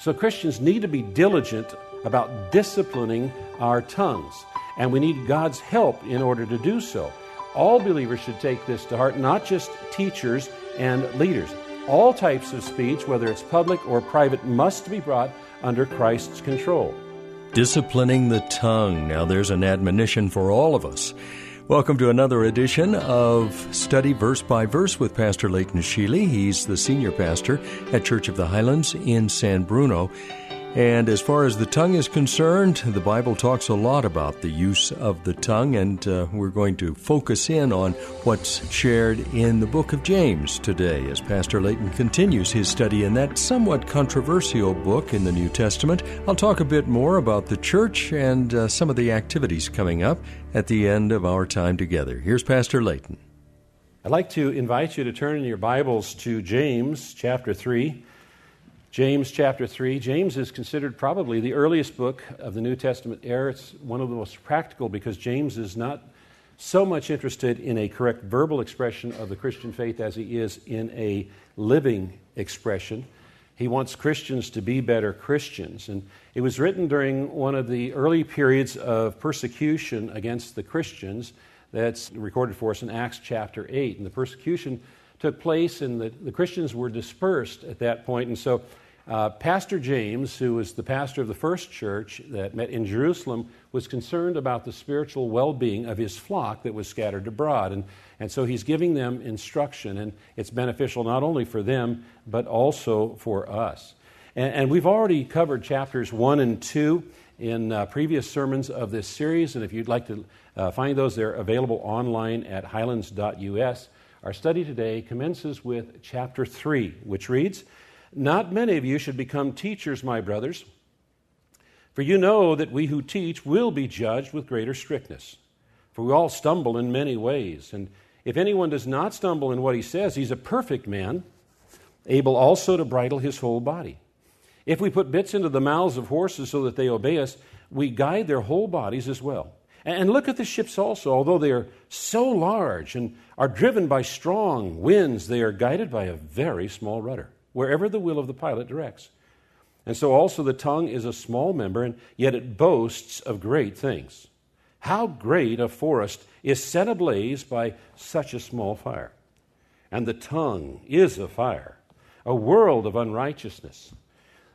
So Christians need to be diligent about disciplining our tongues, and we need God's help in order to do so. All believers should take this to heart, not just teachers and leaders. All types of speech, whether it's public or private, must be brought under Christ's control. Disciplining the tongue. Now, there's an admonition for all of us. Welcome to another edition of Study Verse by Verse with Pastor Leighton Sheely. He's the senior pastor at Church of the Highlands in San Bruno. And as far as the tongue is concerned, the Bible talks a lot about the use of the tongue, and uh, we're going to focus in on what's shared in the book of James today as Pastor Layton continues his study in that somewhat controversial book in the New Testament. I'll talk a bit more about the church and uh, some of the activities coming up at the end of our time together. Here's Pastor Layton. I'd like to invite you to turn in your Bibles to James chapter 3. James chapter 3. James is considered probably the earliest book of the New Testament era. It's one of the most practical because James is not so much interested in a correct verbal expression of the Christian faith as he is in a living expression. He wants Christians to be better Christians. And it was written during one of the early periods of persecution against the Christians that's recorded for us in Acts chapter 8. And the persecution took place, and the, the Christians were dispersed at that point. And so uh, pastor James, who was the pastor of the first church that met in Jerusalem, was concerned about the spiritual well being of his flock that was scattered abroad. And, and so he's giving them instruction, and it's beneficial not only for them, but also for us. And, and we've already covered chapters 1 and 2 in uh, previous sermons of this series, and if you'd like to uh, find those, they're available online at highlands.us. Our study today commences with chapter 3, which reads, not many of you should become teachers, my brothers, for you know that we who teach will be judged with greater strictness. For we all stumble in many ways. And if anyone does not stumble in what he says, he's a perfect man, able also to bridle his whole body. If we put bits into the mouths of horses so that they obey us, we guide their whole bodies as well. And look at the ships also. Although they are so large and are driven by strong winds, they are guided by a very small rudder wherever the will of the pilot directs. And so also the tongue is a small member, and yet it boasts of great things. How great a forest is set ablaze by such a small fire. And the tongue is a fire, a world of unrighteousness.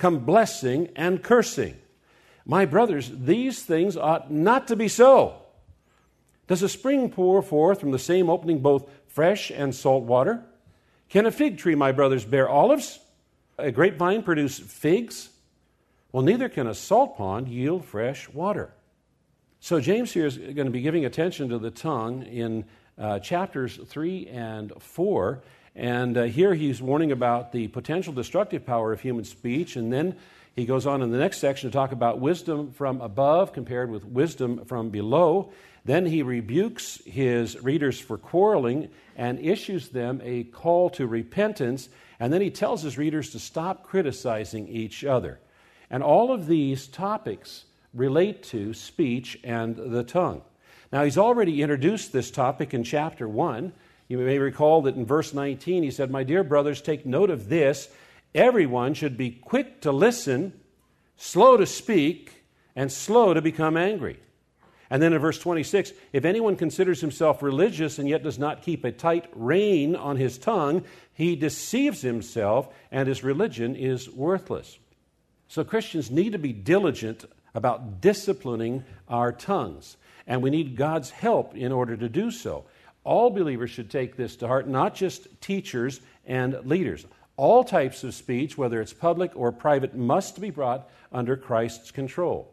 come blessing and cursing. My brothers, these things ought not to be so. Does a spring pour forth from the same opening both fresh and salt water? Can a fig tree, my brothers, bear olives? A grapevine produce figs? Well, neither can a salt pond yield fresh water. So, James here is going to be giving attention to the tongue in uh, chapters 3 and 4. And uh, here he's warning about the potential destructive power of human speech. And then he goes on in the next section to talk about wisdom from above compared with wisdom from below. Then he rebukes his readers for quarreling and issues them a call to repentance. And then he tells his readers to stop criticizing each other. And all of these topics relate to speech and the tongue. Now, he's already introduced this topic in chapter 1. You may recall that in verse 19 he said, My dear brothers, take note of this. Everyone should be quick to listen, slow to speak, and slow to become angry. And then in verse 26, if anyone considers himself religious and yet does not keep a tight rein on his tongue, he deceives himself and his religion is worthless. So Christians need to be diligent about disciplining our tongues, and we need God's help in order to do so. All believers should take this to heart, not just teachers and leaders. All types of speech, whether it's public or private, must be brought under Christ's control.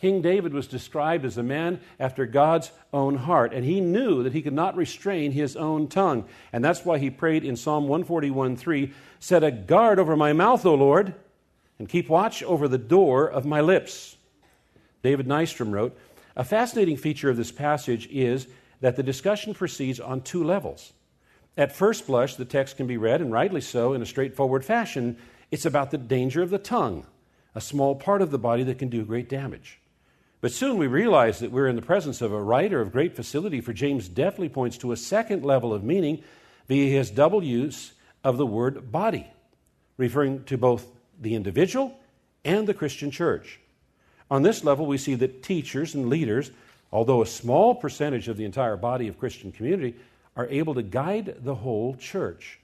King David was described as a man after God's own heart, and he knew that he could not restrain his own tongue. And that's why he prayed in Psalm 141 3 Set a guard over my mouth, O Lord, and keep watch over the door of my lips. David Nystrom wrote A fascinating feature of this passage is that the discussion proceeds on two levels. At first blush, the text can be read, and rightly so, in a straightforward fashion. It's about the danger of the tongue, a small part of the body that can do great damage. But soon we realize that we're in the presence of a writer of great facility, for James definitely points to a second level of meaning via his double use of the word body, referring to both the individual and the Christian church. On this level, we see that teachers and leaders, although a small percentage of the entire body of Christian community, are able to guide the whole church.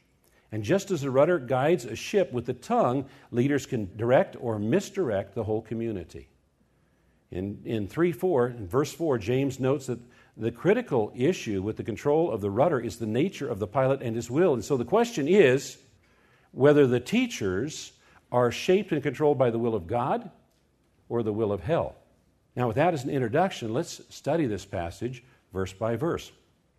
And just as a rudder guides a ship with the tongue, leaders can direct or misdirect the whole community. In, in 3 4, in verse 4, James notes that the critical issue with the control of the rudder is the nature of the pilot and his will. And so the question is whether the teachers are shaped and controlled by the will of God or the will of hell. Now, with that as an introduction, let's study this passage verse by verse.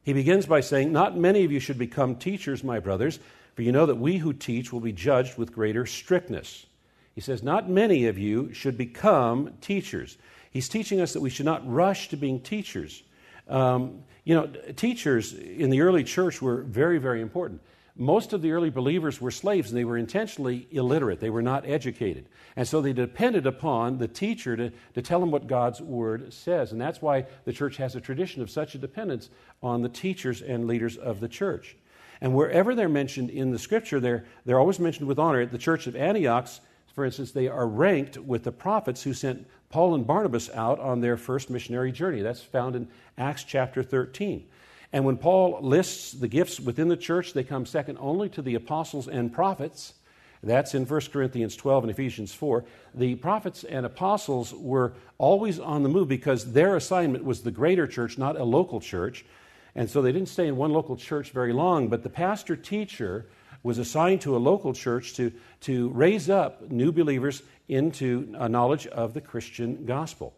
He begins by saying, Not many of you should become teachers, my brothers, for you know that we who teach will be judged with greater strictness. He says, Not many of you should become teachers. He's teaching us that we should not rush to being teachers. Um, you know, teachers in the early church were very, very important. Most of the early believers were slaves and they were intentionally illiterate. They were not educated. And so they depended upon the teacher to, to tell them what God's word says. And that's why the church has a tradition of such a dependence on the teachers and leaders of the church. And wherever they're mentioned in the scripture, they're, they're always mentioned with honor. At the church of Antioch, for instance, they are ranked with the prophets who sent Paul and Barnabas out on their first missionary journey. That's found in Acts chapter 13. And when Paul lists the gifts within the church, they come second only to the apostles and prophets. That's in 1 Corinthians 12 and Ephesians 4. The prophets and apostles were always on the move because their assignment was the greater church, not a local church. And so they didn't stay in one local church very long, but the pastor teacher was assigned to a local church to, to raise up new believers into a knowledge of the Christian gospel.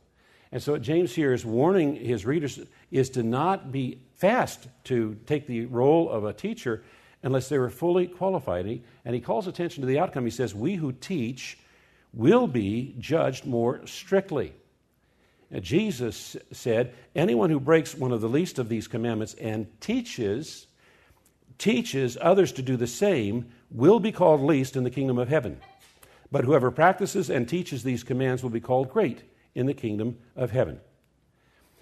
And so, James here is warning his readers is to not be fast to take the role of a teacher unless they were fully qualified. And he, and he calls attention to the outcome. He says, We who teach will be judged more strictly. Now, Jesus said, Anyone who breaks one of the least of these commandments and teaches teaches others to do the same will be called least in the kingdom of heaven. But whoever practices and teaches these commands will be called great in the kingdom of heaven.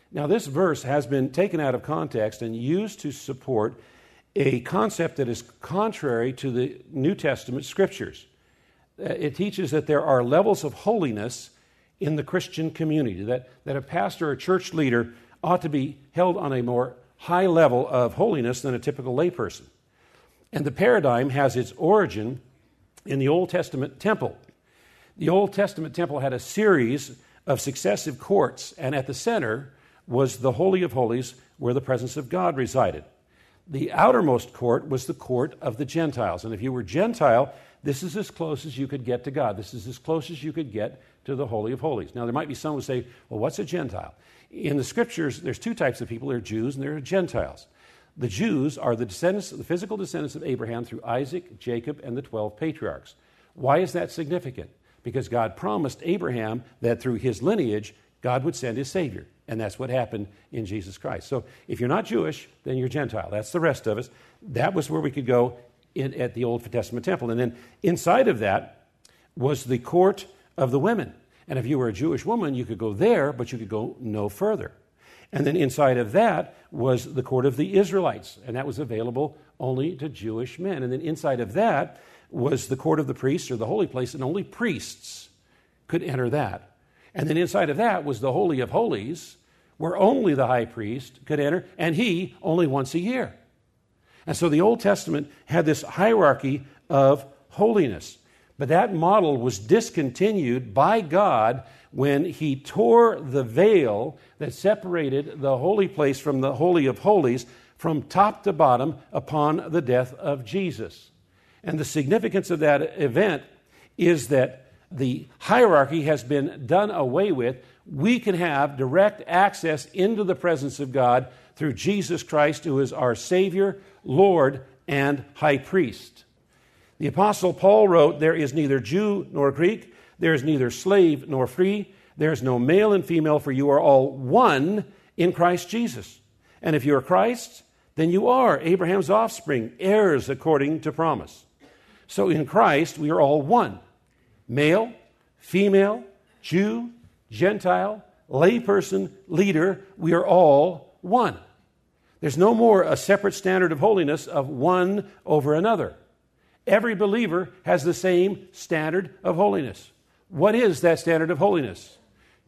Now, this verse has been taken out of context and used to support a concept that is contrary to the New Testament scriptures. Uh, it teaches that there are levels of holiness in the Christian community, that, that a pastor or church leader ought to be held on a more high level of holiness than a typical layperson. And the paradigm has its origin in the Old Testament temple. The Old Testament temple had a series of successive courts, and at the center was the Holy of Holies where the presence of God resided. The outermost court was the court of the Gentiles. And if you were Gentile, this is as close as you could get to God. This is as close as you could get to the Holy of Holies. Now, there might be some who say, well, what's a Gentile? In the scriptures, there's two types of people there are Jews and there are Gentiles. The Jews are the descendants, the physical descendants of Abraham through Isaac, Jacob, and the 12 patriarchs. Why is that significant? Because God promised Abraham that through his lineage, God would send his Savior. And that's what happened in Jesus Christ. So if you're not Jewish, then you're Gentile. That's the rest of us. That was where we could go in, at the Old Testament temple. And then inside of that was the court of the women. And if you were a Jewish woman, you could go there, but you could go no further. And then inside of that was the court of the Israelites, and that was available only to Jewish men. And then inside of that was the court of the priests or the holy place, and only priests could enter that. And then inside of that was the Holy of Holies, where only the high priest could enter, and he only once a year. And so the Old Testament had this hierarchy of holiness. But that model was discontinued by God when He tore the veil that separated the holy place from the Holy of Holies from top to bottom upon the death of Jesus. And the significance of that event is that the hierarchy has been done away with. We can have direct access into the presence of God through Jesus Christ, who is our Savior, Lord, and High Priest. The Apostle Paul wrote, There is neither Jew nor Greek, there is neither slave nor free, there is no male and female, for you are all one in Christ Jesus. And if you are Christ's, then you are Abraham's offspring, heirs according to promise. So in Christ, we are all one male, female, Jew, Gentile, layperson, leader, we are all one. There's no more a separate standard of holiness of one over another. Every believer has the same standard of holiness. What is that standard of holiness?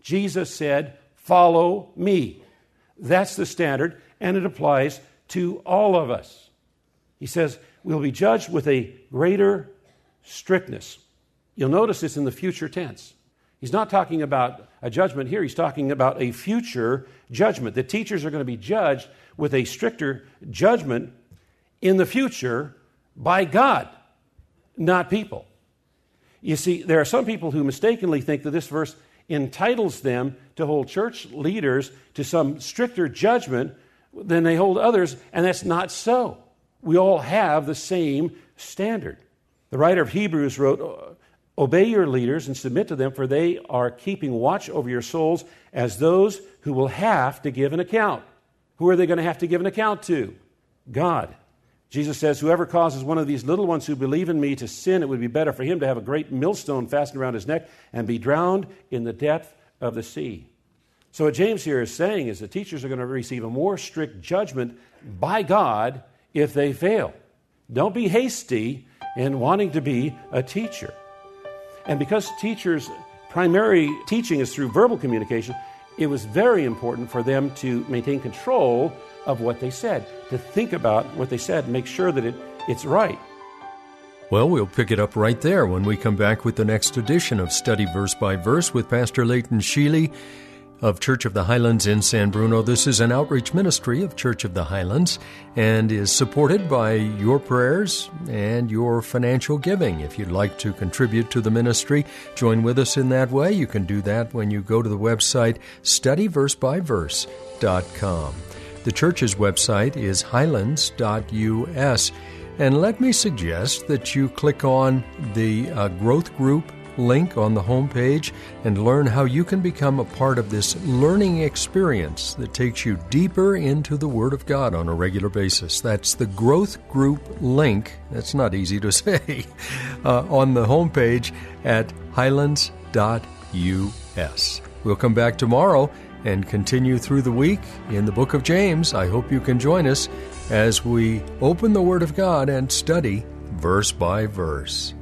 Jesus said, Follow me. That's the standard, and it applies to all of us. He says, We'll be judged with a greater strictness. You'll notice this in the future tense. He's not talking about a judgment here, he's talking about a future judgment. The teachers are going to be judged with a stricter judgment in the future by God, not people. You see, there are some people who mistakenly think that this verse entitles them to hold church leaders to some stricter judgment than they hold others, and that's not so. We all have the same standard. The writer of Hebrews wrote, Obey your leaders and submit to them, for they are keeping watch over your souls as those who will have to give an account. Who are they going to have to give an account to? God. Jesus says, Whoever causes one of these little ones who believe in me to sin, it would be better for him to have a great millstone fastened around his neck and be drowned in the depth of the sea. So, what James here is saying is the teachers are going to receive a more strict judgment by God if they fail. Don't be hasty in wanting to be a teacher. And because teachers' primary teaching is through verbal communication, it was very important for them to maintain control of what they said, to think about what they said, and make sure that it, it's right. Well, we'll pick it up right there when we come back with the next edition of Study Verse by Verse with Pastor Leighton Sheely of Church of the Highlands in San Bruno. This is an outreach ministry of Church of the Highlands and is supported by your prayers and your financial giving. If you'd like to contribute to the ministry, join with us in that way. You can do that when you go to the website studyversebyverse.com. The church's website is highlands.us. And let me suggest that you click on the uh, growth group link on the homepage and learn how you can become a part of this learning experience that takes you deeper into the Word of God on a regular basis. That's the Growth Group link, that's not easy to say, uh, on the homepage at highlands.us. We'll come back tomorrow and continue through the week in the book of James. I hope you can join us as we open the Word of God and study verse by verse.